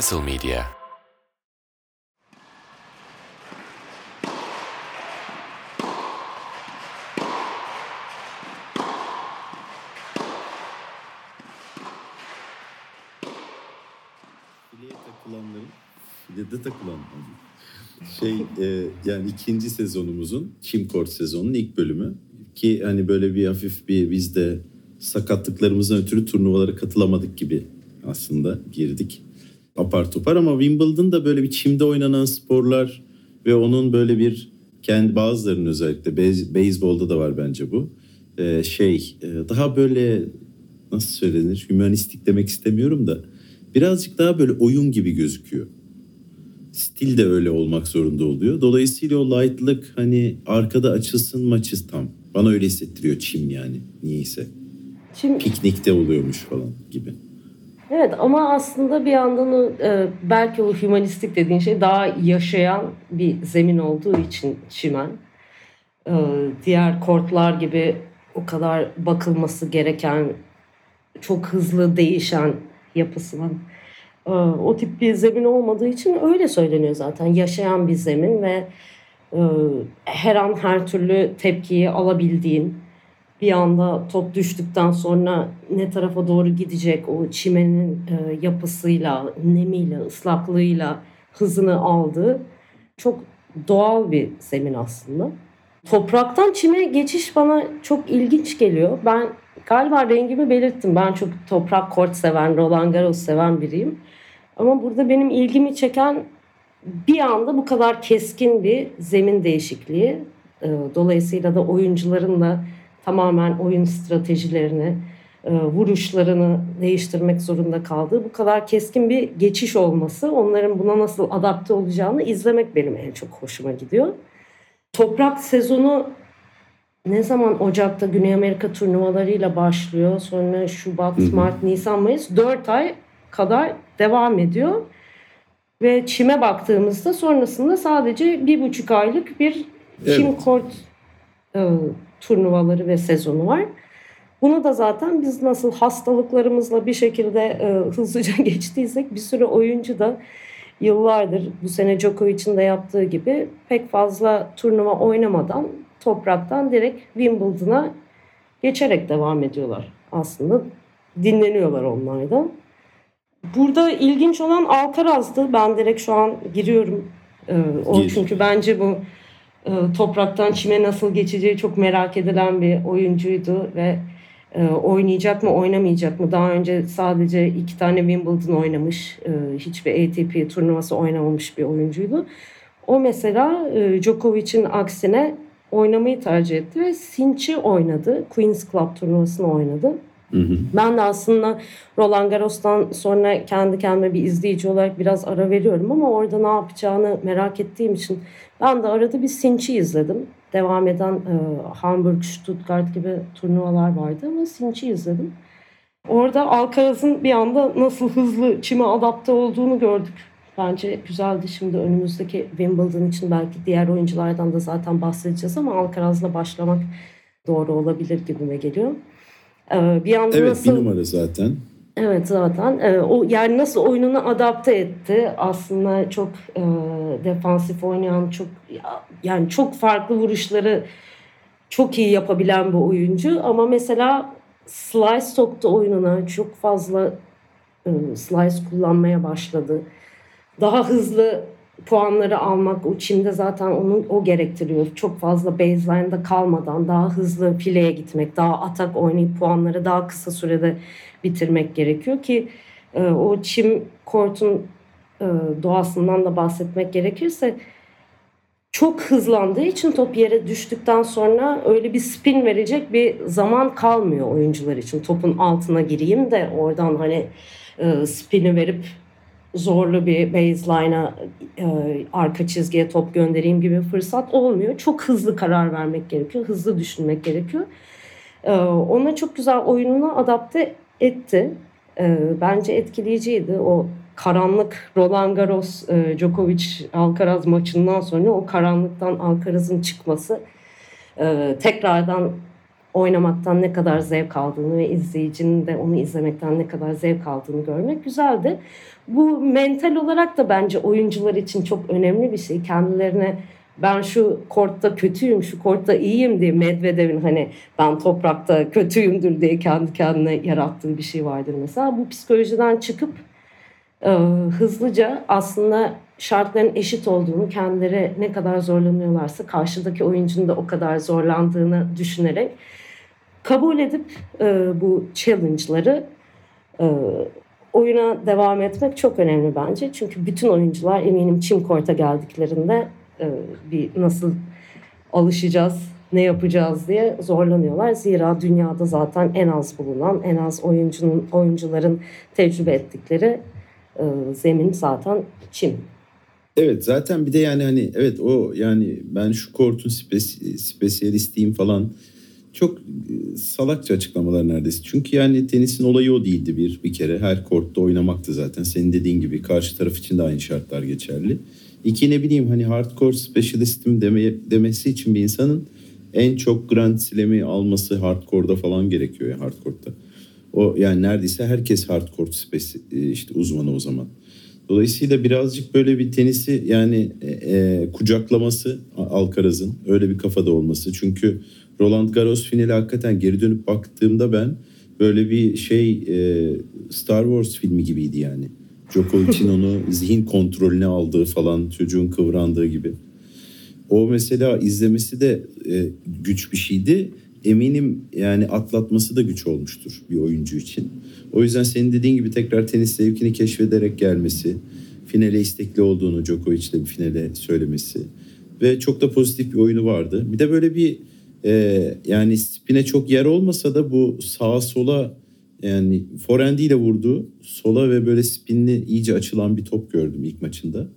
Castle Media. Fileye takılanların, filede takılan şey e, yani ikinci sezonumuzun Kim Court sezonunun ilk bölümü. Ki hani böyle bir hafif bir biz de sakatlıklarımızdan ötürü turnuvalara katılamadık gibi aslında girdik apar topar ama Wimbledon da böyle bir çimde oynanan sporlar ve onun böyle bir kendi bazılarının özellikle bey- beyzbolda da var bence bu Ee, şey e, daha böyle nasıl söylenir hümanistik demek istemiyorum da birazcık daha böyle oyun gibi gözüküyor. Stil de öyle olmak zorunda oluyor. Dolayısıyla o lightlık hani arkada açılsın maçı tam. Bana öyle hissettiriyor çim yani niyeyse. Şimdi Piknikte oluyormuş falan gibi. Evet ama aslında bir yandan o, e, belki o hümanistik dediğin şey daha yaşayan bir zemin olduğu için çimen. E, diğer kortlar gibi o kadar bakılması gereken çok hızlı değişen yapısının e, o tip bir zemin olmadığı için öyle söyleniyor zaten. Yaşayan bir zemin ve e, her an her türlü tepkiyi alabildiğin bir anda top düştükten sonra ne tarafa doğru gidecek o çimenin e, yapısıyla, nemiyle, ıslaklığıyla hızını aldığı çok doğal bir zemin aslında. Topraktan çime geçiş bana çok ilginç geliyor. Ben galiba rengimi belirttim. Ben çok toprak kort seven, Roland Garros seven biriyim. Ama burada benim ilgimi çeken bir anda bu kadar keskin bir zemin değişikliği. Ee, Dolayısıyla da oyuncuların da tamamen oyun stratejilerini, e, vuruşlarını değiştirmek zorunda kaldığı bu kadar keskin bir geçiş olması, onların buna nasıl adapte olacağını izlemek benim en çok hoşuma gidiyor. Toprak sezonu ne zaman Ocak'ta Güney Amerika turnuvalarıyla başlıyor. Sonra Şubat, Hı hı. Mart, Nisan, Mayıs 4 ay kadar devam ediyor. Ve çime baktığımızda sonrasında sadece bir buçuk aylık bir çim Evet. kort e, turnuvaları ve sezonu var. Bunu da zaten biz nasıl hastalıklarımızla bir şekilde e, hızlıca geçtiysek bir sürü oyuncu da yıllardır bu sene Djokovic'in de yaptığı gibi pek fazla turnuva oynamadan topraktan direkt Wimbledon'a geçerek devam ediyorlar aslında. Dinleniyorlar onlar da. Burada ilginç olan Alcaraz'dı. Ben direkt şu an giriyorum. Ee, o Gir. çünkü bence bu e, topraktan çime nasıl geçeceği çok merak edilen bir oyuncuydu ve e, oynayacak mı oynamayacak mı? Daha önce sadece iki tane Wimbledon oynamış, e, hiçbir ATP turnuvası oynamamış bir oyuncuydu. O mesela e, Djokovic'in aksine oynamayı tercih etti ve Sinç'i oynadı. Queen's Club turnuvasını oynadı. Hı hı. Ben de aslında Roland Garros'tan sonra kendi kendime bir izleyici olarak biraz ara veriyorum ama orada ne yapacağını merak ettiğim için ben de arada bir Sinç'i izledim. Devam eden e, Hamburg, Stuttgart gibi turnuvalar vardı ama Sinç'i izledim. Orada Alcaraz'ın bir anda nasıl hızlı çime adapte olduğunu gördük. Bence güzeldi. Şimdi önümüzdeki Wimbledon için belki diğer oyunculardan da zaten bahsedeceğiz ama Alcaraz'la başlamak doğru olabilir gibime geliyor. Ee, bir anda Evet nasıl... bir numara zaten. Evet zaten. Ee, o yani nasıl oyununu adapte etti. Aslında çok e, defansif oynayan, çok ya- yani çok farklı vuruşları çok iyi yapabilen bir oyuncu ama mesela slice soktu oyununa. Çok fazla e, slice kullanmaya başladı. Daha hızlı puanları almak o çimde zaten onu o gerektiriyor. Çok fazla baseline'da kalmadan daha hızlı fileye gitmek, daha atak oynayıp puanları daha kısa sürede bitirmek gerekiyor ki e, o çim kortun e, doğasından da bahsetmek gerekirse çok hızlandığı için top yere düştükten sonra öyle bir spin verecek bir zaman kalmıyor oyuncular için. Topun altına gireyim de oradan hani e, spini verip zorlu bir baseline'a e, arka çizgiye top göndereyim gibi fırsat olmuyor. Çok hızlı karar vermek gerekiyor. Hızlı düşünmek gerekiyor. E, ona çok güzel oyununu adapte etti. E, bence etkileyiciydi. O karanlık Roland Garros e, Djokovic Alcaraz maçından sonra o karanlıktan Alcaraz'ın çıkması e, tekrardan oynamaktan ne kadar zevk aldığını ve izleyicinin de onu izlemekten ne kadar zevk aldığını görmek güzeldi. Bu mental olarak da bence oyuncular için çok önemli bir şey. Kendilerine ben şu kortta kötüyüm, şu kortta iyiyim diye Medvedev'in hani ben toprakta kötüyümdür diye kendi kendine yarattığı bir şey vardır mesela. Bu psikolojiden çıkıp e, hızlıca aslında şartların eşit olduğunu, kendileri ne kadar zorlanıyorlarsa karşıdaki oyuncunun da o kadar zorlandığını düşünerek kabul edip e, bu challenge'ları e, oyuna devam etmek çok önemli bence. Çünkü bütün oyuncular eminim çim korta geldiklerinde e, bir nasıl alışacağız, ne yapacağız diye zorlanıyorlar. Zira dünyada zaten en az bulunan, en az oyuncunun oyuncuların tecrübe ettikleri e, zemin zaten çim. Evet zaten bir de yani hani evet o yani ben şu kortun spes spesiyalistiyim falan çok e, salakça açıklamalar neredeyse. Çünkü yani tenisin olayı o değildi bir bir kere. Her kortta oynamaktı zaten. Senin dediğin gibi karşı taraf için de aynı şartlar geçerli. İki ne bileyim hani hardcore specialist'im deme, demesi için bir insanın en çok Grand Slam'i alması hardcore'da falan gerekiyor yani hardcore'da. O yani neredeyse herkes hardcore spesi, e, işte uzmanı o zaman. Dolayısıyla birazcık böyle bir tenisi yani e, e, kucaklaması Alcaraz'ın öyle bir kafada olması. Çünkü Roland Garros finali hakikaten geri dönüp baktığımda ben böyle bir şey e, Star Wars filmi gibiydi yani. Djokovic'in onu zihin kontrolüne aldığı falan çocuğun kıvrandığı gibi. O mesela izlemesi de e, güç bir şeydi. Eminim yani atlatması da güç olmuştur bir oyuncu için. O yüzden senin dediğin gibi tekrar tenis zevkini keşfederek gelmesi, finale istekli olduğunu Djokovic'le bir finale söylemesi ve çok da pozitif bir oyunu vardı. Bir de böyle bir e, yani spine çok yer olmasa da bu sağa sola yani forehandiyle vurdu. Sola ve böyle spinli iyice açılan bir top gördüm ilk maçında.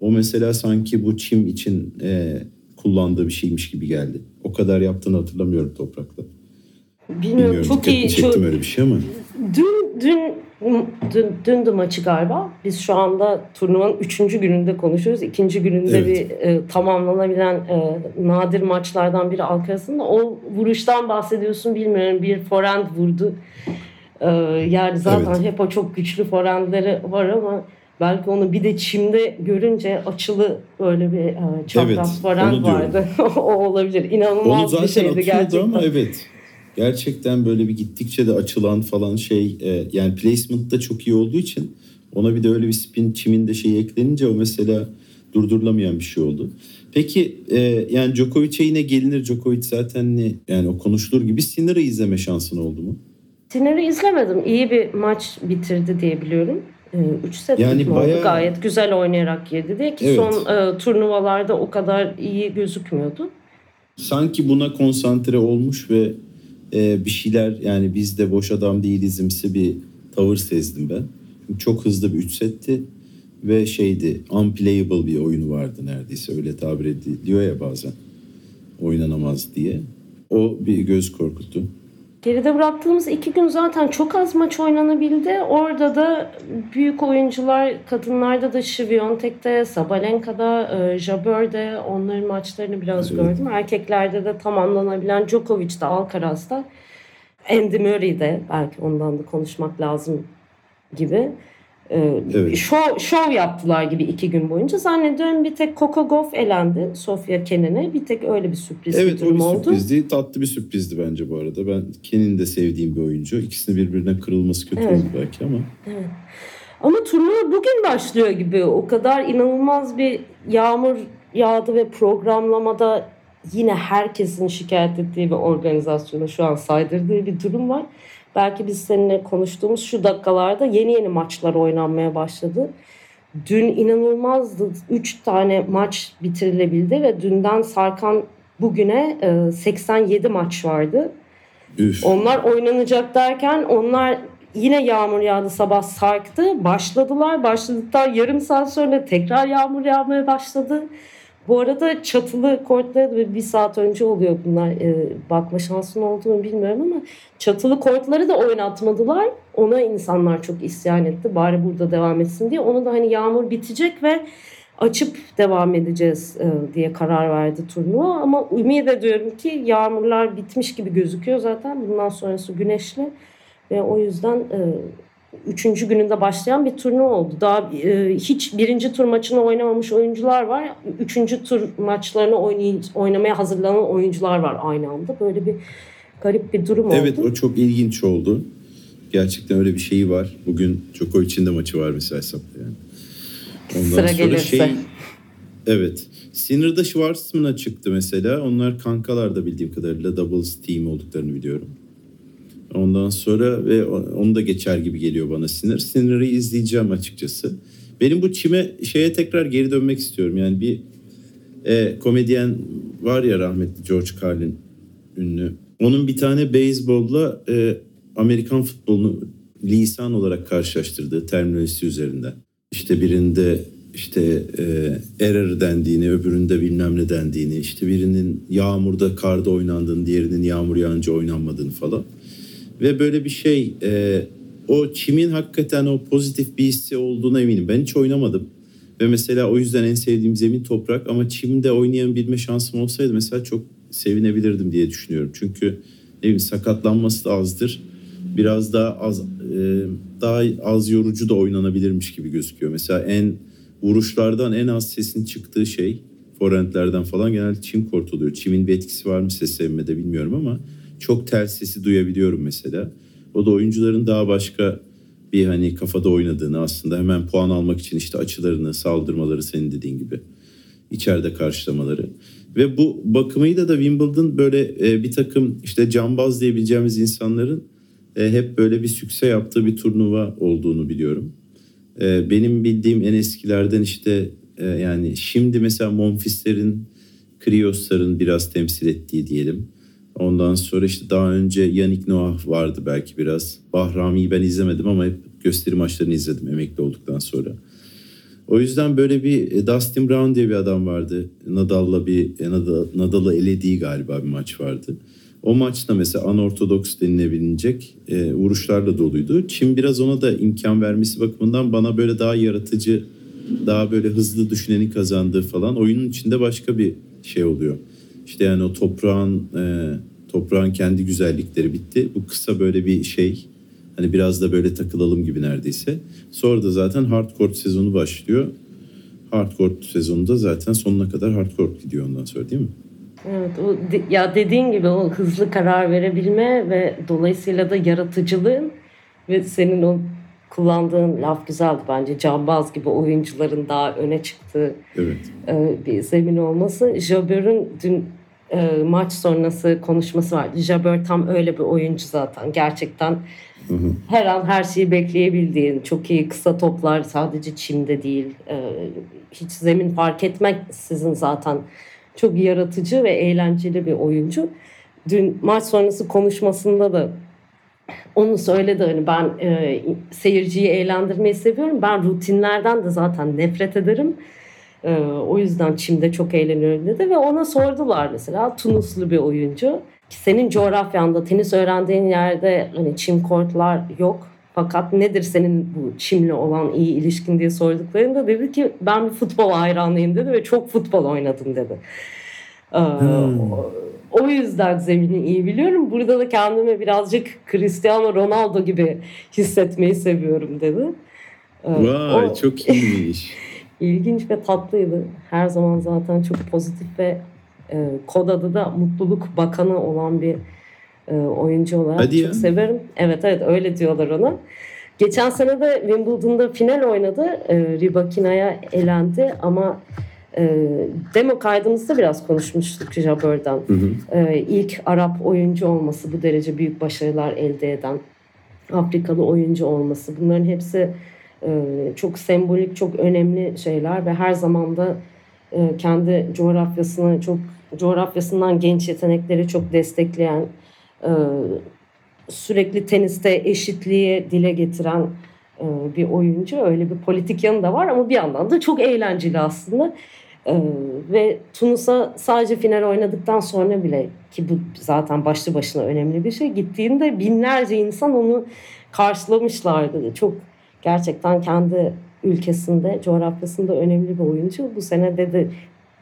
O mesela sanki bu çim için e, kullandığı bir şeymiş gibi geldi. O kadar yaptığını hatırlamıyorum toprakta. Bilmiyorum, Bilmiyorum çok iyi. Çektim çok... öyle bir şey ama. Dün, dün, dün, dün de maçı galiba. Biz şu anda turnuvanın üçüncü gününde konuşuyoruz. İkinci gününde evet. bir e, tamamlanabilen e, nadir maçlardan biri Alcaraz'ın. O vuruştan bahsediyorsun bilmiyorum. Bir forehand vurdu. E, yani zaten evet. hep o çok güçlü forehandleri var ama belki onu bir de çimde görünce açılı böyle bir e, çapraz evet, forehand vardı. o olabilir. İnanılmaz bir şeydi gerçekten. Ama evet. Gerçekten böyle bir gittikçe de açılan falan şey e, yani placement da çok iyi olduğu için ona bir de öyle bir spin çimin de şeyi eklenince o mesela durdurulamayan bir şey oldu. Peki e, yani Djokovic'e yine gelinir. Djokovic zaten ne yani o konuşulur gibi Sinner'ı izleme şansın oldu mu? Sinner'ı izlemedim. İyi bir maç bitirdi diye biliyorum. 3 set yani bayağı... oldu. Gayet güzel oynayarak girdi diye ki evet. son e, turnuvalarda o kadar iyi gözükmüyordu. Sanki buna konsantre olmuş ve e, bir şeyler yani biz de boş adam değilizimsi bir tavır sezdim ben. Çünkü çok hızlı bir 3 setti ve şeydi unplayable bir oyunu vardı neredeyse öyle tabir ediliyor ya bazen oynanamaz diye. O bir göz korkuttu. Geride bıraktığımız iki gün zaten çok az maç oynanabildi. Orada da büyük oyuncular, kadınlarda da Şiviyontek'te, Sabalenka'da, e, Jabber'de onların maçlarını biraz evet. gördüm. Erkeklerde de tamamlanabilen Djokovic'de, Alcaraz'da, Andy Murray'de belki ondan da konuşmak lazım gibi. Ee, evet. Şov, şov yaptılar gibi iki gün boyunca. Zannediyorum bir tek Coco Gauff elendi Sofia Kenin'e. Bir tek öyle bir sürpriz evet, bir durum oldu. Evet o bir sürprizdi. Tatlı bir sürprizdi bence bu arada. Ben Kenin'i de sevdiğim bir oyuncu. İkisini birbirine kırılması kötü evet. oldu belki ama. Evet. Ama turnuva bugün başlıyor gibi. O kadar inanılmaz bir yağmur yağdı ve programlamada yine herkesin şikayet ettiği bir organizasyona şu an saydırdığı bir durum var. Belki biz seninle konuştuğumuz şu dakikalarda yeni yeni maçlar oynanmaya başladı. Dün inanılmazdı. Üç tane maç bitirilebildi ve dünden sarkan bugüne 87 e, maç vardı. Üf. Onlar oynanacak derken onlar yine yağmur yağdı sabah sarktı. Başladılar. Başladıktan yarım saat sonra tekrar yağmur yağmaya başladı. Bu arada çatılı kortlara da bir saat önce oluyor bunlar. Ee, bakma şansın olduğunu bilmiyorum ama çatılı kortları da oynatmadılar. Ona insanlar çok isyan etti. Bari burada devam etsin diye. Onu da hani yağmur bitecek ve açıp devam edeceğiz e, diye karar verdi turnuva. Ama ümit ediyorum ki yağmurlar bitmiş gibi gözüküyor zaten. Bundan sonrası güneşli ve o yüzden e, üçüncü gününde başlayan bir turnuva oldu. Daha e, hiç birinci tur maçını oynamamış oyuncular var. Üçüncü tur maçlarını oynay oynamaya hazırlanan oyuncular var aynı anda. Böyle bir garip bir durum evet, oldu. Evet o çok ilginç oldu. Gerçekten öyle bir şeyi var. Bugün Djokovic'in de maçı var mesela hesapta yani. Ondan Sıra sonra gelirse. Şey, evet. Sinir'de Schwarzman'a çıktı mesela. Onlar kankalar da bildiğim kadarıyla doubles team olduklarını biliyorum. Ondan sonra ve onu da geçer gibi geliyor bana Sinir. Sinir'i izleyeceğim açıkçası. Benim bu çime şeye tekrar geri dönmek istiyorum. Yani bir e, komedyen var ya rahmetli George Carlin ünlü. Onun bir tane beyzbolla e, Amerikan futbolunu lisan olarak karşılaştırdığı terminolojisi üzerinden. İşte birinde işte e, error dendiğini, öbüründe bilmem ne dendiğini, işte birinin yağmurda, karda oynandığını, diğerinin yağmur yağınca oynanmadığını falan. Ve böyle bir şey, e, o çimin hakikaten o pozitif bir hissi olduğuna eminim. Ben hiç oynamadım. Ve mesela o yüzden en sevdiğim zemin toprak ama çimde oynayan bilme şansım olsaydı mesela çok sevinebilirdim diye düşünüyorum. Çünkü ne bileyim sakatlanması da azdır. Biraz daha az e, daha az yorucu da oynanabilirmiş gibi gözüküyor. Mesela en vuruşlardan en az sesin çıktığı şey forentlerden falan genelde çim kort oluyor. Çimin bir etkisi var mı ses sevmede bilmiyorum ama çok tel sesi duyabiliyorum mesela. O da oyuncuların daha başka bir hani kafada oynadığını aslında hemen puan almak için işte açılarını, saldırmaları senin dediğin gibi içeride karşılamaları. Ve bu bakımıyla da Wimbledon böyle e, bir takım işte cambaz diyebileceğimiz insanların e, hep böyle bir sükse yaptığı bir turnuva olduğunu biliyorum. E, benim bildiğim en eskilerden işte yani şimdi mesela Monfisler'in, Krioslar'ın biraz temsil ettiği diyelim. Ondan sonra işte daha önce Yannick Noah vardı belki biraz. Bahrami'yi ben izlemedim ama hep gösteri maçlarını izledim emekli olduktan sonra. O yüzden böyle bir e, Dustin Brown diye bir adam vardı. Nadal'la bir e, Nadal, Nadal'ı elediği galiba bir maç vardı. O maçta mesela anortodoks denilebilecek e, vuruşlarla doluydu. Çin biraz ona da imkan vermesi bakımından bana böyle daha yaratıcı, daha böyle hızlı düşüneni kazandığı falan oyunun içinde başka bir şey oluyor. İşte yani o toprağın e, toprağın kendi güzellikleri bitti. Bu kısa böyle bir şey hani biraz da böyle takılalım gibi neredeyse. Sonra da zaten hardcore sezonu başlıyor. Hardcore sezonunda zaten sonuna kadar hardcore gidiyor ondan sonra değil mi? Evet, o ya dediğin gibi o hızlı karar verebilme ve dolayısıyla da yaratıcılığın ve senin o kullandığın laf güzeldi bence. Cambaz gibi oyuncuların daha öne çıktığı evet. E, bir zemin olması. Jabber'ın dün e, maç sonrası konuşması vardı. Jabber tam öyle bir oyuncu zaten. Gerçekten hı hı. her an her şeyi bekleyebildiğin, çok iyi kısa toplar sadece çimde değil. E, hiç zemin fark etmek sizin zaten çok yaratıcı ve eğlenceli bir oyuncu. Dün maç sonrası konuşmasında da onu söyledi hani ben e, seyirciyi eğlendirmeyi seviyorum. Ben rutinlerden de zaten nefret ederim. E, o yüzden çimde çok eğleniyorum dedi ve ona sordular mesela Tunuslu bir oyuncu. Senin coğrafyanda tenis öğrendiğin yerde hani çim kortlar yok. Fakat nedir senin bu çimle olan iyi ilişkin diye sorduklarında dedi ki ben bir futbol hayranıyım dedi ve çok futbol oynadım dedi. Ee, hmm. O yüzden zemini iyi biliyorum. Burada da kendimi birazcık Cristiano Ronaldo gibi hissetmeyi seviyorum dedi. Ee, Vay o, çok iyiymiş. ilginç ve tatlıydı. Her zaman zaten çok pozitif ve e, kod adı da mutluluk bakanı olan bir e, oyuncu olarak Hadi çok ya. severim. Evet evet öyle diyorlar ona. Geçen sene de Wimbledon'da final oynadı. E, Ribakina'ya elendi ama e, demo kaydımızda biraz konuşmuştuk Jabber'dan. Hı hı. E, ilk Arap oyuncu olması, bu derece büyük başarılar elde eden Afrikalı oyuncu olması. Bunların hepsi çok sembolik, çok önemli şeyler ve her zaman da e, kendi coğrafyasını çok coğrafyasından genç yetenekleri çok destekleyen e, sürekli teniste eşitliği dile getiren e, bir oyuncu. Öyle bir politik yanı da var ama bir yandan da çok eğlenceli aslında. Ee, ve Tunus'a sadece final oynadıktan sonra bile ki bu zaten başlı başına önemli bir şey gittiğinde binlerce insan onu karşılamışlardı. Çok gerçekten kendi ülkesinde, coğrafyasında önemli bir oyuncu. Bu sene dedi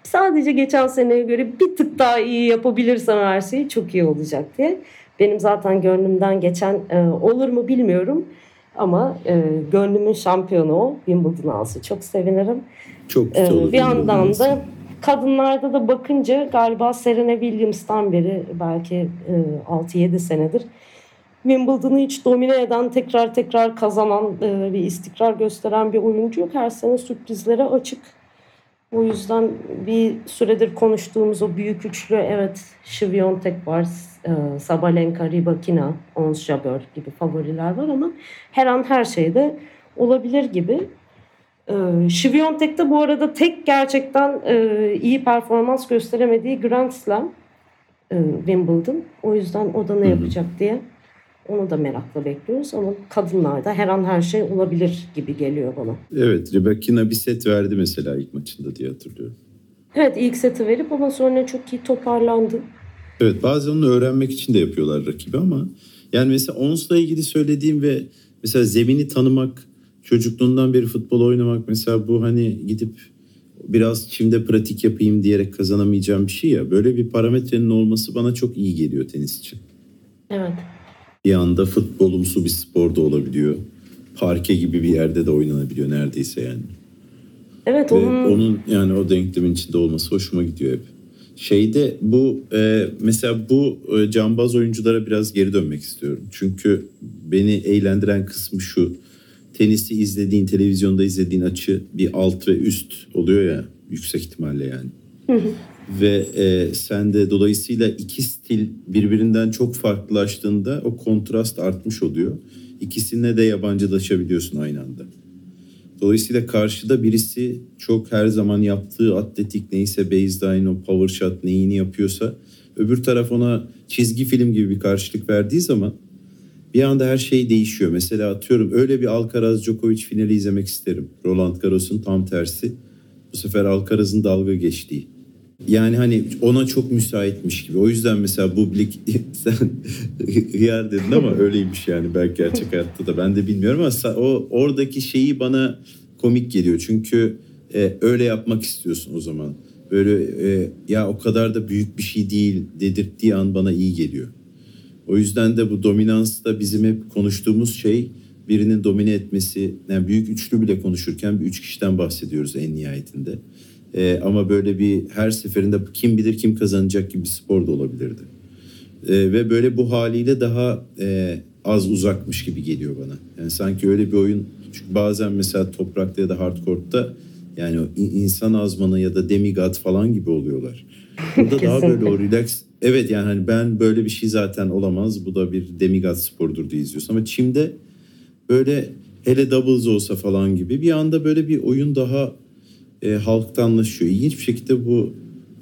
sadece geçen seneye göre bir tık daha iyi yapabilirsem her şeyi çok iyi olacak diye. Benim zaten gönlümden geçen e, olur mu bilmiyorum. Ama e, gönlümün şampiyonu o. Wimbledon alsa çok sevinirim. Çok güzel olur. Bir yandan da kadınlarda da bakınca galiba Serena Williams'tan beri belki e, 6-7 senedir Wimbledon'u hiç domine eden, tekrar tekrar kazanan e, bir istikrar gösteren bir oyuncu yok. Her sene sürprizlere açık. O yüzden bir süredir konuştuğumuz o büyük üçlü evet Şiviyontek var, e, Sabalenka, Rybakina, Ons Jabeur gibi favoriler var ama her an her şeyde olabilir gibi. E, Şiviyontek de bu arada tek gerçekten e, iyi performans gösteremediği Grand Slam e, Wimbledon. O yüzden o da ne yapacak diye onu da merakla bekliyoruz ama kadınlarda her an her şey olabilir gibi geliyor bana. Evet, Rebekina bir set verdi mesela ilk maçında diye hatırlıyorum. Evet, ilk seti verip ama sonra çok iyi toparlandı. Evet, bazen onu öğrenmek için de yapıyorlar rakibi ama yani mesela Ons'la ilgili söylediğim ve mesela zemini tanımak, çocukluğundan beri futbol oynamak mesela bu hani gidip biraz çimde pratik yapayım diyerek kazanamayacağım bir şey ya. Böyle bir parametrenin olması bana çok iyi geliyor tenis için. Evet bir anda futbolumsu bir spor da olabiliyor. Parke gibi bir yerde de oynanabiliyor neredeyse yani. Evet Ve onun... onun yani o denklemin içinde olması hoşuma gidiyor hep. Şeyde bu e, mesela bu e, cambaz oyunculara biraz geri dönmek istiyorum. Çünkü beni eğlendiren kısmı şu. Tenisi izlediğin, televizyonda izlediğin açı bir alt ve üst oluyor ya yüksek ihtimalle yani. Ve e, sen de dolayısıyla iki stil birbirinden çok farklılaştığında o kontrast artmış oluyor. İkisine de yabancılaşabiliyorsun aynı anda. Dolayısıyla karşıda birisi çok her zaman yaptığı atletik neyse baseline o power shot neyini yapıyorsa öbür taraf ona çizgi film gibi bir karşılık verdiği zaman bir anda her şey değişiyor. Mesela atıyorum öyle bir Alcaraz Djokovic finali izlemek isterim. Roland Garros'un tam tersi. Bu sefer Alcaraz'ın dalga geçtiği. Yani hani ona çok müsaitmiş gibi. O yüzden mesela Bublik sen hıyar dedin ama öyleymiş yani belki gerçek hayatta da ben de bilmiyorum ama o oradaki şeyi bana komik geliyor. Çünkü e, öyle yapmak istiyorsun o zaman. Böyle e, ya o kadar da büyük bir şey değil dedirttiği an bana iyi geliyor. O yüzden de bu dominansta bizim hep konuştuğumuz şey birinin domine etmesi. Yani büyük üçlü bile konuşurken bir üç kişiden bahsediyoruz en nihayetinde. E, ama böyle bir her seferinde kim bilir kim kazanacak gibi bir spor da olabilirdi. E, ve böyle bu haliyle daha e, az uzakmış gibi geliyor bana. Yani sanki öyle bir oyun çünkü bazen mesela toprakta ya da hardcore'da yani insan azmanı ya da demigod falan gibi oluyorlar. Burada daha böyle o relax evet yani hani ben böyle bir şey zaten olamaz. Bu da bir demigod spordur diye izliyorsun ama çimde böyle hele doubles olsa falan gibi bir anda böyle bir oyun daha e, halktanlaşıyor. İlginç bir şekilde bu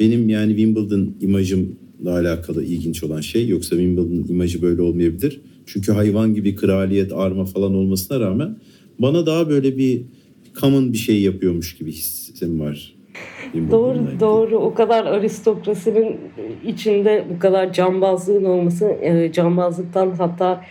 benim yani Wimbledon imajımla alakalı ilginç olan şey. Yoksa Wimbledon imajı böyle olmayabilir. Çünkü hayvan gibi kraliyet, arma falan olmasına rağmen bana daha böyle bir common bir şey yapıyormuş gibi hissim var. Doğru doğru o kadar aristokrasinin içinde bu kadar cambazlığın olması e, cambazlıktan hatta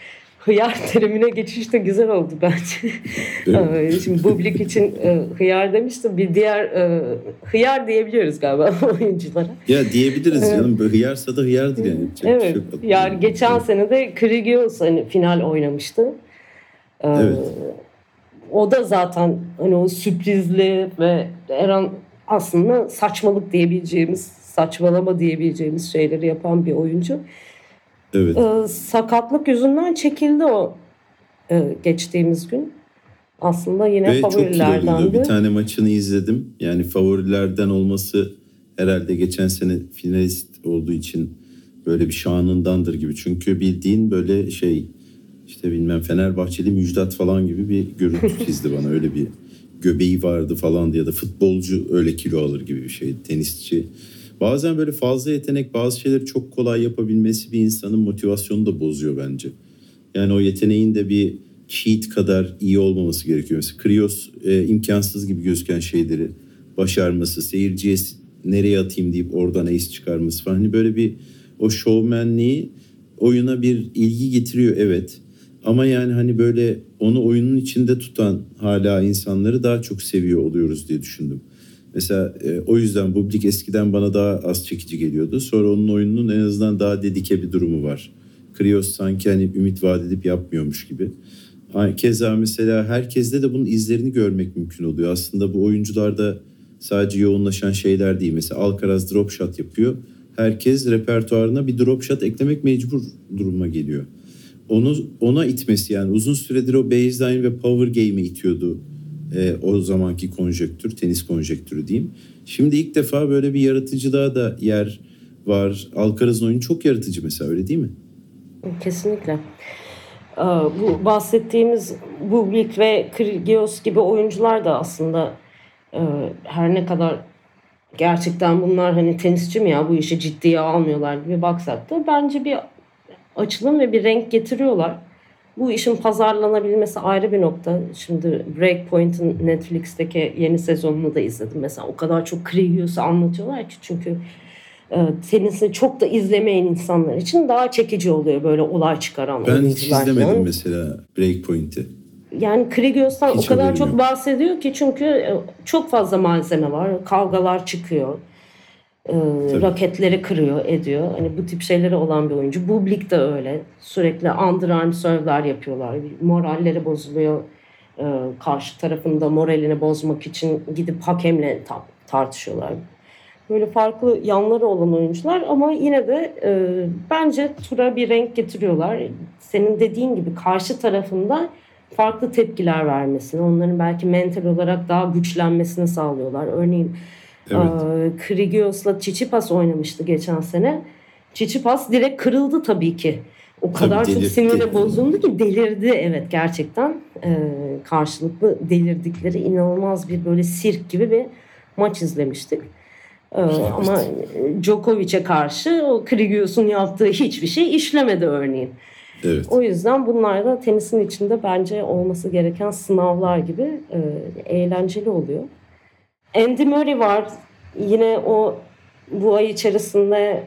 hıyar terimine geçiş de güzel oldu bence. Şimdi Bublik için e, hıyar demiştim. Bir diğer e, hıyar diyebiliyoruz galiba oyunculara. Ya diyebiliriz canım. Böyle hıyarsa da hıyardır yani. Çok evet. Şey yani geçen sene de Kyrgios hani final oynamıştı. Ee, evet. O da zaten hani o sürprizli ve her an aslında saçmalık diyebileceğimiz, saçmalama diyebileceğimiz şeyleri yapan bir oyuncu. Evet. E, sakatlık yüzünden çekildi o e, geçtiğimiz gün. Aslında yine Ve favorilerdendi. Bir tane maçını izledim. Yani favorilerden olması herhalde geçen sene finalist olduğu için böyle bir şanındandır gibi. Çünkü bildiğin böyle şey işte bilmem Fenerbahçeli Müjdat falan gibi bir görüntü çizdi bana. Öyle bir göbeği vardı falan diye ya da futbolcu öyle kilo alır gibi bir şey. Tenisçi Bazen böyle fazla yetenek bazı şeyleri çok kolay yapabilmesi bir insanın motivasyonu da bozuyor bence. Yani o yeteneğin de bir cheat kadar iyi olmaması gerekiyor. Mesela Krios e, imkansız gibi gözüken şeyleri başarması, seyirciye nereye atayım deyip oradan ace çıkarması falan. Hani böyle bir o şovmenliği oyuna bir ilgi getiriyor evet. Ama yani hani böyle onu oyunun içinde tutan hala insanları daha çok seviyor oluyoruz diye düşündüm. Mesela e, o yüzden Bublik eskiden bana daha az çekici geliyordu. Sonra onun oyununun en azından daha dedike bir durumu var. Krios sanki hani ümit vaat edip yapmıyormuş gibi. Keza mesela herkeste de bunun izlerini görmek mümkün oluyor. Aslında bu oyuncularda sadece yoğunlaşan şeyler değil. Mesela Alcaraz drop shot yapıyor. Herkes repertuarına bir drop shot eklemek mecbur duruma geliyor. Onu ona itmesi yani uzun süredir o baseline ve power game'e itiyordu e, o zamanki konjektür, tenis konjektürü diyeyim. Şimdi ilk defa böyle bir yaratıcılığa da yer var. Alcaraz'ın oyunu çok yaratıcı mesela öyle değil mi? Kesinlikle. Ee, bu bahsettiğimiz Bublik ve Kyrgios gibi oyuncular da aslında e, her ne kadar gerçekten bunlar hani tenisçi mi ya bu işi ciddiye almıyorlar gibi baksak da bence bir açılım ve bir renk getiriyorlar. Bu işin pazarlanabilmesi ayrı bir nokta. Şimdi Breakpoint'in Netflix'teki yeni sezonunu da izledim. Mesela o kadar çok Kyrgios'u anlatıyorlar ki çünkü e, tenisi çok da izlemeyen insanlar için daha çekici oluyor böyle olay çıkaran Ben hiç izlemedim falan. mesela Breakpoint'i. Yani Kyrgios'tan o kadar çok yok. bahsediyor ki çünkü e, çok fazla malzeme var. Kavgalar çıkıyor. E, raketleri kırıyor, ediyor. Hani bu tip şeyleri olan bir oyuncu. Bublik de öyle. Sürekli underarm serve'ler yapıyorlar. Moralleri bozuluyor. E, karşı tarafında moralini bozmak için gidip hakemle tartışıyorlar. Böyle farklı yanları olan oyuncular ama yine de e, bence tura bir renk getiriyorlar. Senin dediğin gibi karşı tarafında farklı tepkiler vermesini, onların belki mental olarak daha güçlenmesini sağlıyorlar. Örneğin evet. e, Krigios'la Çiçipas oynamıştı geçen sene. Çiçipas direkt kırıldı tabii ki. O kadar çok sinirle bozuldu ki delirdi evet gerçekten. E, karşılıklı delirdikleri inanılmaz bir böyle sirk gibi bir maç izlemiştik. Ee, ama Djokovic'e karşı o Kyrgios'un yaptığı hiçbir şey işlemedi örneğin. Evet. O yüzden bunlar da tenisin içinde bence olması gereken sınavlar gibi e, eğlenceli oluyor. Andy Murray var. Yine o bu ay içerisinde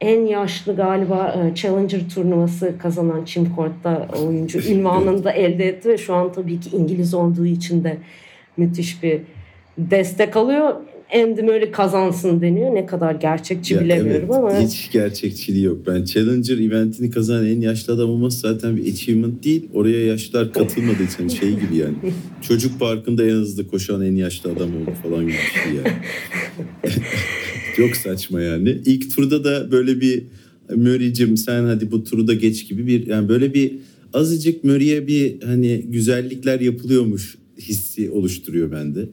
en yaşlı galiba e, Challenger turnuvası kazanan Çim Kort'ta oyuncu ünvanını da elde etti ve şu an tabii ki İngiliz olduğu için de müthiş bir destek alıyor. Andy Murray kazansın deniyor. Ne kadar gerçekçi ya bilemiyorum evet, ama. Hiç gerçekçiliği yok. Ben Challenger eventini kazanan en yaşlı adam olması zaten bir achievement değil. Oraya yaşlılar katılmadığı için şey gibi yani. Çocuk parkında en hızlı koşan en yaşlı adam oldu falan gibi bir şey yani. Çok saçma yani. İlk turda da böyle bir Murray'cim sen hadi bu turu da geç gibi bir yani böyle bir azıcık Murray'e bir hani güzellikler yapılıyormuş hissi oluşturuyor bende.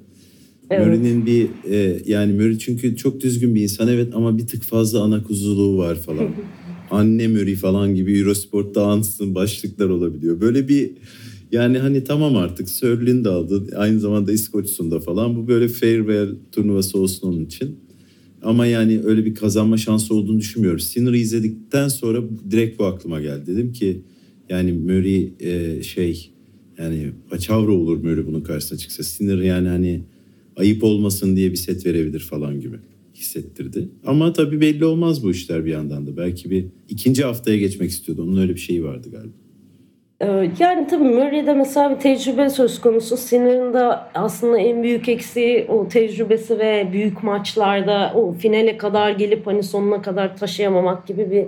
Evet. Murray'nin bir e, yani Murray çünkü çok düzgün bir insan evet ama bir tık fazla ana kuzuluğu var falan. Anne Murray falan gibi Eurosport'ta ansın başlıklar olabiliyor. Böyle bir yani hani tamam artık Sörlin de aldı. Aynı zamanda İskoç'sun da falan. Bu böyle farewell turnuvası olsun onun için. Ama yani öyle bir kazanma şansı olduğunu düşünmüyorum. Sinner'ı izledikten sonra direkt bu aklıma geldi. Dedim ki yani Murray e, şey yani paçavra olur Murray bunun karşısına çıksa. Sinner yani hani ayıp olmasın diye bir set verebilir falan gibi hissettirdi. Ama tabii belli olmaz bu işler bir yandan da. Belki bir ikinci haftaya geçmek istiyordu. Onun öyle bir şeyi vardı galiba. Ee, yani tabii Murray'de mesela bir tecrübe söz konusu. Sinir'in de aslında en büyük eksiği o tecrübesi ve büyük maçlarda o finale kadar gelip hani sonuna kadar taşıyamamak gibi bir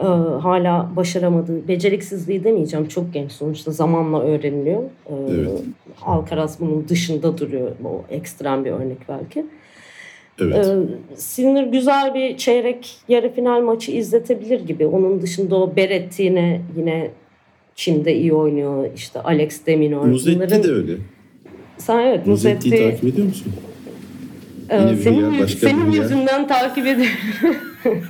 e, hala başaramadığı, beceriksizliği demeyeceğim. Çok genç sonuçta zamanla öğreniliyor. E, evet. Alcaraz bunun dışında duruyor. O ekstrem bir örnek belki. Evet. E, Sinir güzel bir çeyrek yarı final maçı izletebilir gibi. Onun dışında o Beretti yine yine Çim'de iyi oynuyor. İşte Alex Deminor. Muzetti Bunların... de öyle. Sen evet Muzetti'yi Muzetti... takip ediyor musun? Ee, senin senin yüzünden takip ediyorum.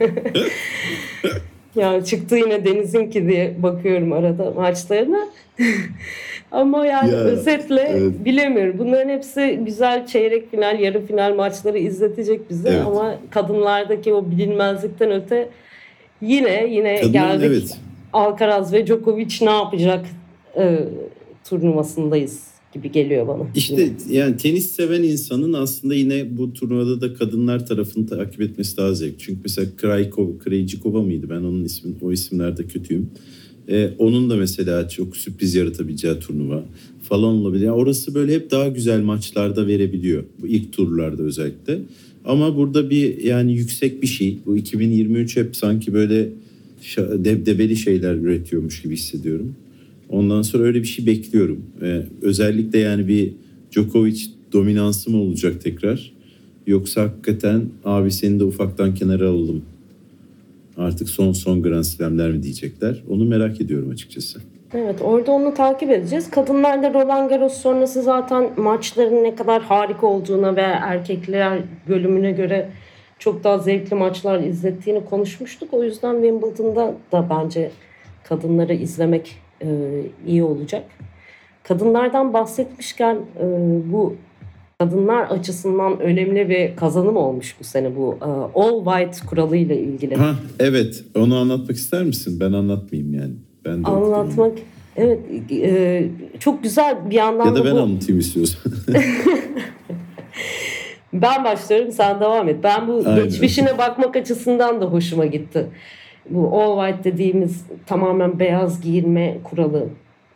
ya çıktı yine Deniz'inki diye bakıyorum arada maçlarına. Ama yani ya, özetle evet. bilemiyorum. Bunların hepsi güzel çeyrek final, yarı final maçları izletecek bize evet. ama kadınlardaki o bilinmezlikten öte yine yine Kadın, geldik. Evet. Alcaraz ve Djokovic ne yapacak e, turnuvasındayız gibi geliyor bana. İşte yani tenis seven insanın aslında yine bu turnuvada da kadınlar tarafını takip etmesi daha zevk. Çünkü mesela Krajkova, Krejcikova mıydı? Ben onun ismin, o isimlerde kötüyüm. E, onun da mesela çok sürpriz yaratabileceği turnuva falan olabilir. Yani orası böyle hep daha güzel maçlarda verebiliyor. Bu ilk turlarda özellikle. Ama burada bir yani yüksek bir şey. Bu 2023 hep sanki böyle debdebeli şeyler üretiyormuş gibi hissediyorum. Ondan sonra öyle bir şey bekliyorum. Ee, özellikle yani bir Djokovic dominansı mı olacak tekrar? Yoksa hakikaten abi seni de ufaktan kenara alalım. Artık son son Grand Slam'ler mi diyecekler? Onu merak ediyorum açıkçası. Evet orada onu takip edeceğiz. Kadınlarda Roland Garros sonrası zaten maçların ne kadar harika olduğuna ve erkekler bölümüne göre çok daha zevkli maçlar izlettiğini konuşmuştuk. O yüzden Wimbledon'da da bence kadınları izlemek e, iyi olacak. Kadınlardan bahsetmişken e, bu kadınlar açısından önemli bir kazanım olmuş bu sene bu e, All White kuralı ile ilgili. Ha, evet onu anlatmak ister misin? Ben anlatmayayım yani. Ben de Anlatmak evet e, çok güzel bir yandan ya da, da ben bu... anlatayım istiyorsan. ben başlıyorum sen devam et. Ben bu Aynen. geçmişine bakmak açısından da hoşuma gitti. Bu All White dediğimiz tamamen beyaz giyinme kuralı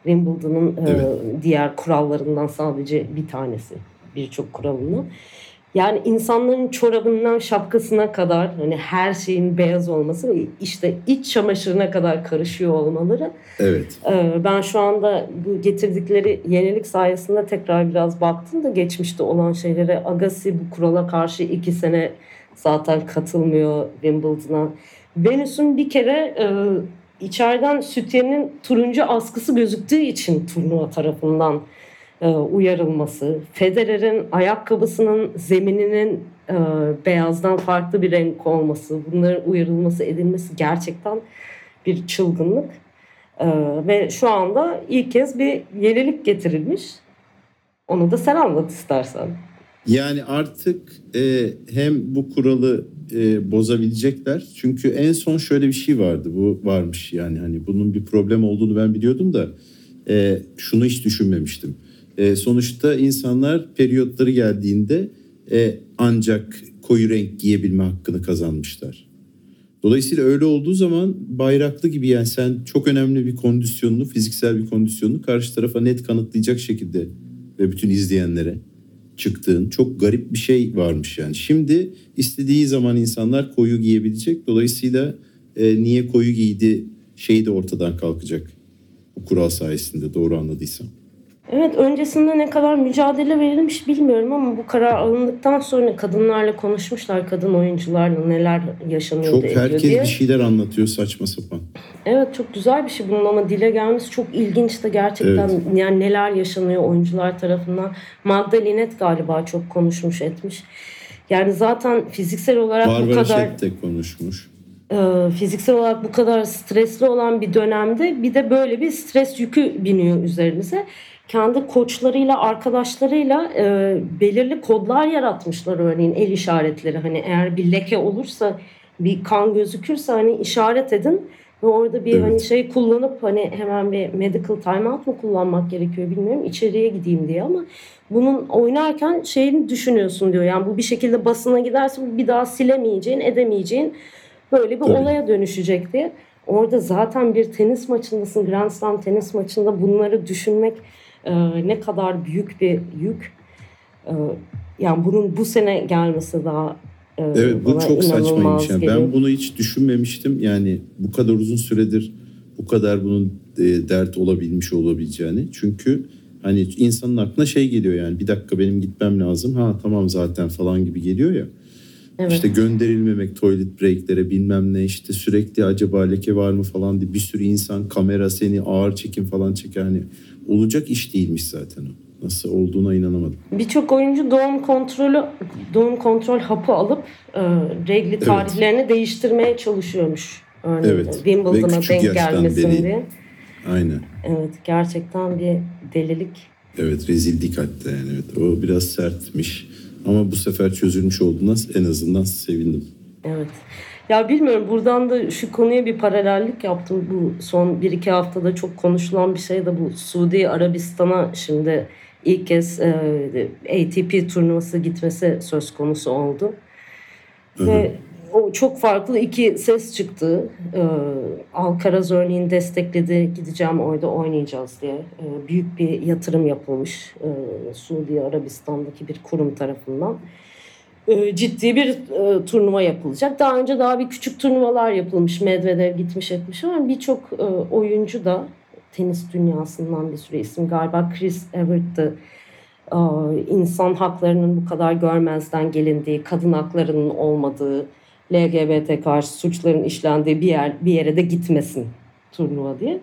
Wimbledon'ın e, evet. e, diğer kurallarından sadece bir tanesi birçok kuralını. Yani insanların çorabından şapkasına kadar hani her şeyin beyaz olması ve işte iç çamaşırına kadar karışıyor olmaları. Evet. E, ben şu anda bu getirdikleri yenilik sayesinde tekrar biraz baktım da geçmişte olan şeylere. Agassi bu kurala karşı iki sene zaten katılmıyor Wimbledon'a. Venüs'ün bir kere e, içeriden sütyenin turuncu askısı gözüktüğü için turnuva tarafından e, uyarılması, Federer'in ayakkabısının zemininin e, beyazdan farklı bir renk olması, bunların uyarılması edilmesi gerçekten bir çılgınlık. E, ve şu anda ilk kez bir yenilik getirilmiş. Onu da sen anlat istersen. Yani artık e, hem bu kuralı e, bozabilecekler. Çünkü en son şöyle bir şey vardı. Bu varmış yani hani bunun bir problem olduğunu ben biliyordum da e, şunu hiç düşünmemiştim. E, sonuçta insanlar periyotları geldiğinde e, ancak koyu renk giyebilme hakkını kazanmışlar. Dolayısıyla öyle olduğu zaman bayraklı gibi yani sen çok önemli bir kondisyonunu, fiziksel bir kondisyonunu karşı tarafa net kanıtlayacak şekilde ve bütün izleyenlere çıktığın çok garip bir şey varmış yani. Şimdi istediği zaman insanlar koyu giyebilecek. Dolayısıyla e, niye koyu giydi şey de ortadan kalkacak. Bu kural sayesinde doğru anladıysam. Evet öncesinde ne kadar mücadele verilmiş bilmiyorum ama bu karar alındıktan sonra kadınlarla konuşmuşlar. Kadın oyuncularla neler yaşanıyor Çok herkes diye. bir şeyler anlatıyor saçma sapan. Evet çok güzel bir şey bunun ama dile gelmesi çok ilginç de gerçekten evet. yani neler yaşanıyor oyuncular tarafından. Magda Linet galiba çok konuşmuş etmiş. Yani zaten fiziksel olarak Barbara bu kadar... Barbara de konuşmuş fiziksel olarak bu kadar stresli olan bir dönemde bir de böyle bir stres yükü biniyor üzerimize kendi koçlarıyla, arkadaşlarıyla e, belirli kodlar yaratmışlar örneğin el işaretleri. Hani eğer bir leke olursa, bir kan gözükürse hani işaret edin ve orada bir evet. hani şey kullanıp hani hemen bir medical timeout mu kullanmak gerekiyor bilmiyorum. içeriye gideyim diye ama bunun oynarken şeyini düşünüyorsun diyor. Yani bu bir şekilde basına giderse bir daha silemeyeceğin, edemeyeceğin böyle bir Tabii. olaya dönüşecek diye. Orada zaten bir tenis maçındasın, Grand Slam tenis maçında bunları düşünmek e, ne kadar büyük bir yük. E, yani bunun bu sene gelmesi daha e, Evet bu çok saçmaymış. Yani ben bunu hiç düşünmemiştim. Yani bu kadar uzun süredir bu kadar bunun e, dert olabilmiş olabileceğini. Çünkü hani insanın aklına şey geliyor yani bir dakika benim gitmem lazım. Ha tamam zaten falan gibi geliyor ya. Evet. İşte gönderilmemek tuvalet breaklere bilmem ne işte sürekli acaba leke var mı falan diye bir sürü insan kamera seni ağır çekim falan çeker. Hani olacak iş değilmiş zaten o. Nasıl olduğuna inanamadım. Birçok oyuncu doğum kontrolü doğum kontrol hapı alıp e, regli tarihlerini evet. değiştirmeye çalışıyormuş. Örneğin evet. Wimbledon'a denk gelmesin beri... diye. Aynen. Evet gerçekten bir delilik. Evet rezillik hatta yani evet. O biraz sertmiş. Ama bu sefer çözülmüş olduğuna en azından sevindim. Evet. Ya bilmiyorum buradan da şu konuya bir paralellik yaptım. Bu son bir iki haftada çok konuşulan bir şey de bu Suudi Arabistan'a şimdi ilk kez e, ATP turnuvası gitmesi söz konusu oldu. Hı hı. Ve o çok farklı iki ses çıktı. Ee, Alcaraz örneğin destekledi. Gideceğim orada oynayacağız diye. Ee, büyük bir yatırım yapılmış. Ee, Suudi Arabistan'daki bir kurum tarafından. Ee, ciddi bir e, turnuva yapılacak. Daha önce daha bir küçük turnuvalar yapılmış. Medvedev gitmiş etmiş ama birçok e, oyuncu da tenis dünyasından bir sürü isim galiba Chris Everett'tı insan haklarının bu kadar görmezden gelindiği, kadın haklarının olmadığı, LGBT karşı suçların işlendiği bir yer bir yere de gitmesin turnuva diye.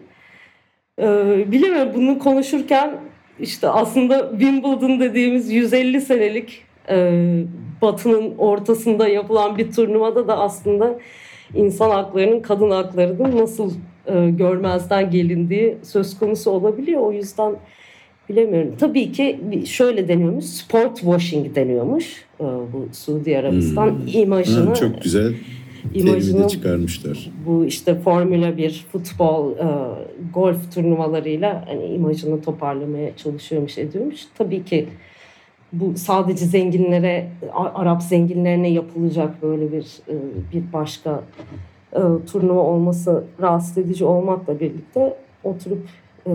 Ee, bilemiyorum bunu konuşurken işte aslında Wimbledon dediğimiz 150 senelik e, Batı'nın ortasında yapılan bir turnuvada da aslında insan haklarının, kadın haklarının nasıl e, görmezden gelindiği söz konusu olabiliyor. O yüzden bilemiyorum. Tabii ki şöyle deniyormuş, sport washing deniyormuş e, bu Suudi Arabistan hmm. imajını. Ha, çok güzel imajını çıkarmışlar. Bu işte Formula 1, futbol, e, golf turnuvalarıyla hani imajını toparlamaya çalışıyormuş, ediyormuş. Tabii ki bu sadece zenginlere, Arap zenginlerine yapılacak böyle bir e, bir başka turnuva olması rahatsız edici olmakla birlikte oturup e,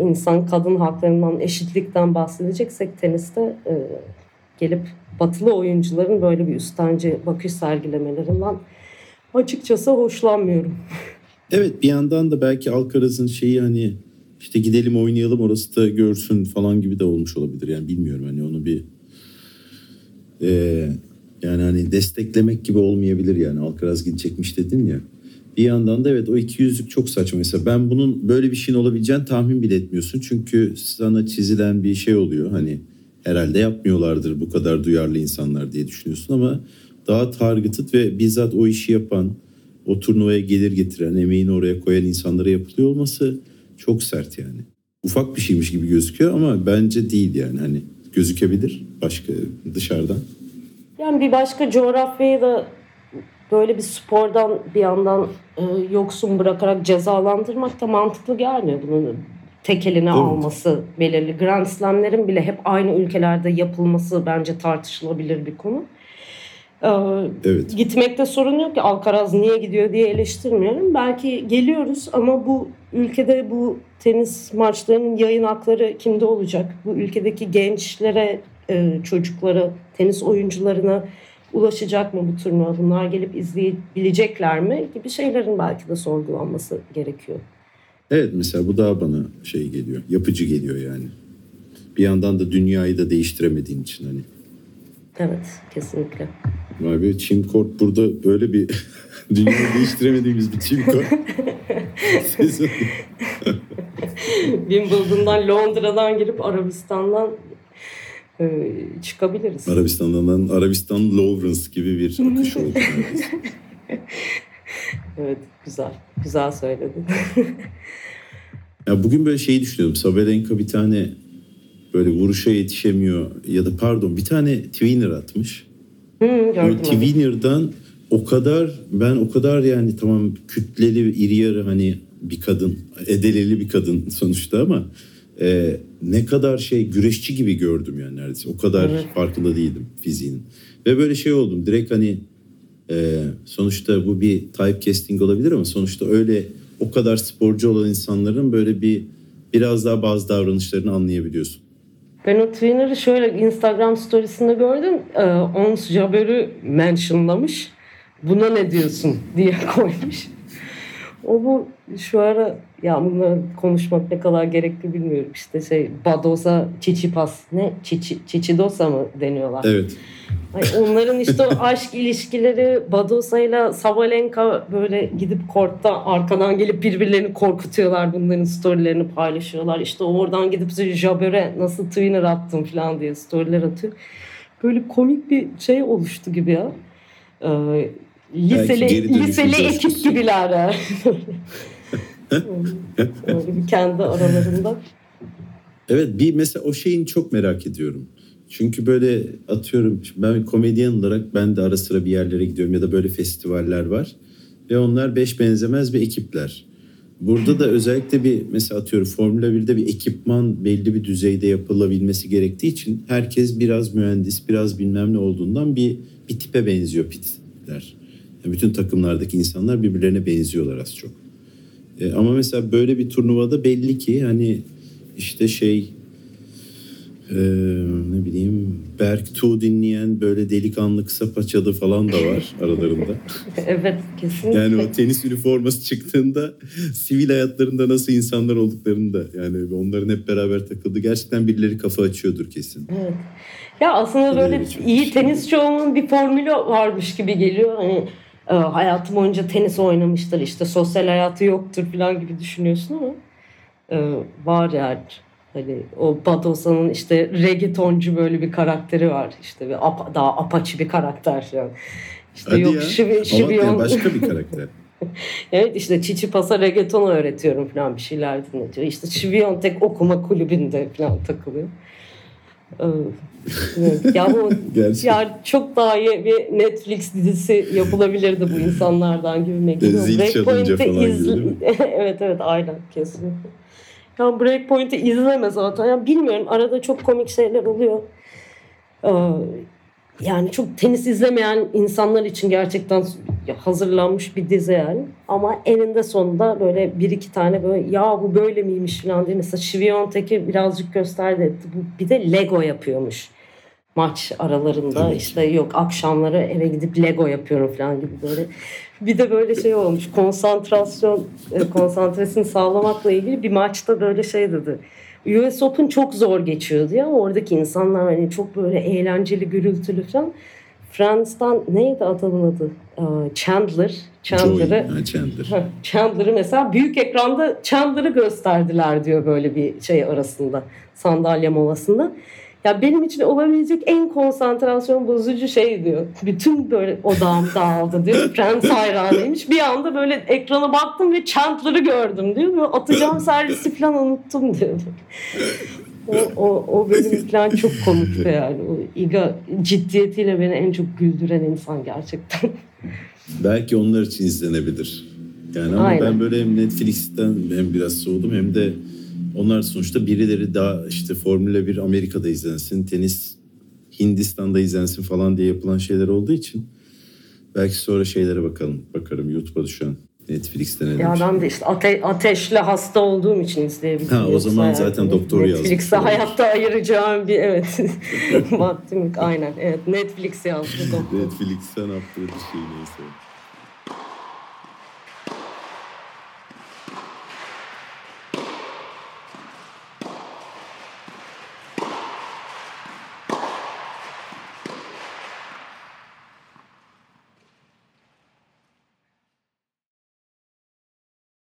insan kadın haklarından, eşitlikten bahsedeceksek teniste e, gelip batılı oyuncuların böyle bir üstenci bakış sergilemelerinden açıkçası hoşlanmıyorum. Evet bir yandan da belki Alcaraz'ın şeyi hani işte gidelim oynayalım orası da görsün falan gibi de olmuş olabilir. Yani bilmiyorum hani onu bir e, yani hani desteklemek gibi olmayabilir yani Alcaraz gidecekmiş dedin ya. Bir yandan da evet o iki yüzlük çok saçma. Mesela ben bunun böyle bir şeyin olabileceğini tahmin bile etmiyorsun. Çünkü sana çizilen bir şey oluyor. Hani herhalde yapmıyorlardır bu kadar duyarlı insanlar diye düşünüyorsun ama daha targeted ve bizzat o işi yapan, o turnuvaya gelir getiren, emeğini oraya koyan insanlara yapılıyor olması çok sert yani. Ufak bir şeymiş gibi gözüküyor ama bence değil yani hani gözükebilir başka dışarıdan. Yani bir başka coğrafyayı da böyle bir spordan bir yandan e, yoksun bırakarak cezalandırmak da mantıklı gelmiyor bunun tek eline evet. alması belirli. Grand Slam'lerin bile hep aynı ülkelerde yapılması bence tartışılabilir bir konu. Ee, evet. Gitmekte sorun yok ki Alcaraz niye gidiyor diye eleştirmiyorum. Belki geliyoruz ama bu ülkede bu tenis maçlarının yayın hakları kimde olacak? Bu ülkedeki gençlere, e, çocuklara, tenis oyuncularına ulaşacak mı bu turnuva? Bunlar gelip izleyebilecekler mi? Gibi şeylerin belki de sorgulanması gerekiyor. Evet mesela bu daha bana şey geliyor. Yapıcı geliyor yani. Bir yandan da dünyayı da değiştiremediğin için hani. Evet kesinlikle. Vay be Çim Kort burada böyle bir dünyayı değiştiremediğimiz bir Çim Kort. Wimbledon'dan Londra'dan girip Arabistan'dan e, çıkabiliriz. Arabistan'dan Arabistan Lawrence gibi bir akış oldu. evet güzel. Güzel söyledin. ya bugün böyle şeyi düşünüyorum. Sabalenka bir tane böyle vuruşa yetişemiyor ya da pardon bir tane twinner atmış. Gördüm. Twinner'dan o kadar ben o kadar yani tamam kütleli iri yarı hani bir kadın edeleli bir kadın sonuçta ama e, ne kadar şey güreşçi gibi gördüm yani neredeyse. O kadar evet. farkında değildim fiziğinin. Ve böyle şey oldum direkt hani e, sonuçta bu bir typecasting olabilir ama sonuçta öyle o kadar sporcu olan insanların böyle bir biraz daha bazı davranışlarını anlayabiliyorsun. Ben o Twinner'ı şöyle Instagram storiesinde gördüm. Ee, Ons Jabber'ı mentionlamış. Buna ne diyorsun diye koymuş. O bu şu ara ya bunları konuşmak ne kadar gerekli bilmiyorum. İşte şey Badosa, Çiçipas ne? Çiçi, Çiçidosa mı deniyorlar? Evet. Ay onların işte o aşk ilişkileri Badosa ile Sabalenka böyle gidip kortta arkadan gelip birbirlerini korkutuyorlar. Bunların storylerini paylaşıyorlar. İşte oradan gidip Jabber'e nasıl twinner attım falan diye storyler atıyor. Böyle komik bir şey oluştu gibi ya. Ee, liseli, liseli ekip gibiler. Öyle bir kendi aralarında. Evet bir mesela o şeyin çok merak ediyorum. Çünkü böyle atıyorum ben komedyen olarak ben de ara sıra bir yerlere gidiyorum ya da böyle festivaller var. Ve onlar beş benzemez bir ekipler. Burada da özellikle bir mesela atıyorum Formula 1'de bir ekipman belli bir düzeyde yapılabilmesi gerektiği için herkes biraz mühendis, biraz bilmem ne olduğundan bir bir tipe benziyor pitler. Bütün takımlardaki insanlar birbirlerine benziyorlar az çok. E, ama mesela böyle bir turnuvada belli ki hani işte şey e, ne bileyim Berk Tu dinleyen böyle delikanlı kısa paçalı falan da var aralarında. evet kesinlikle. Yani o tenis üniforması çıktığında sivil hayatlarında nasıl insanlar olduklarını da yani onların hep beraber takıldı. Gerçekten birileri kafa açıyordur kesin. Evet. Ya aslında Öyle böyle iyi tenisçi olmanın bir formülü varmış gibi geliyor. Hani e, hayatı boyunca tenis oynamıştır işte sosyal hayatı yoktur falan gibi düşünüyorsun ama e, var yani. Hani o Badosa'nın işte reggaetoncu böyle bir karakteri var. İşte bir apa- daha apaçı bir karakter falan. İşte Hadi yok ya. şivi, şiviyon. yani başka bir karakter. Evet işte Çiçi Pas'a reggaeton öğretiyorum falan bir şeyler dinletiyor. İşte Şiviyon tek okuma kulübünde falan takılıyor. Ee, ya bu ya çok daha iyi bir Netflix dizisi yapılabilirdi bu insanlardan gibi gibi değil mi? evet evet aynen kesinlikle. Ya Breakpoint'i izleme zaten. Ya bilmiyorum arada çok komik şeyler oluyor. Ee, yani çok tenis izlemeyen insanlar için gerçekten hazırlanmış bir dizi yani. Ama eninde sonunda böyle bir iki tane böyle ya bu böyle miymiş falan diye. Mesela Şiviyontek'i birazcık gösterdi etti. Bir de Lego yapıyormuş maç aralarında ki. işte yok akşamları eve gidip Lego yapıyorum falan gibi böyle. Bir de böyle şey olmuş konsantrasyon e, konsantresini sağlamakla ilgili bir maçta böyle şey dedi. US Open çok zor geçiyordu ya oradaki insanlar hani çok böyle eğlenceli gürültülü falan. Fransa'dan neydi adamın adı? Chandler. Chandler'ı ha, Chandler. Chandler'ı mesela büyük ekranda Chandler'ı gösterdiler diyor böyle bir şey arasında sandalye molasında. Ya benim için olabilecek en konsantrasyon bozucu şey diyor. Bütün böyle odağım dağıldı diyor. Friends hayranıymış. Bir anda böyle ekrana baktım ve Chandler'ı gördüm diyor. Böyle atacağım servisi falan unuttum diyor. O, o, o bölüm falan çok komikti yani. O Iga ciddiyetiyle beni en çok güldüren insan gerçekten. Belki onlar için izlenebilir. Yani ama Aynen. ben böyle hem Netflix'ten hem biraz soğudum hem de onlar sonuçta birileri daha işte Formula 1 Amerika'da izlensin, tenis Hindistan'da izlensin falan diye yapılan şeyler olduğu için belki sonra şeylere bakalım. Bakarım YouTube'a düşen Netflix'te ne Ya ben de işte ate- ateşle hasta olduğum için izleyebildim. Ha, o zaman zaten doktor Netflix'e yazmış. hayatta ayıracağım bir evet. Vaktim aynen. Evet Netflix yazdı doktor. Netflix'ten yaptığı bir şey neyse.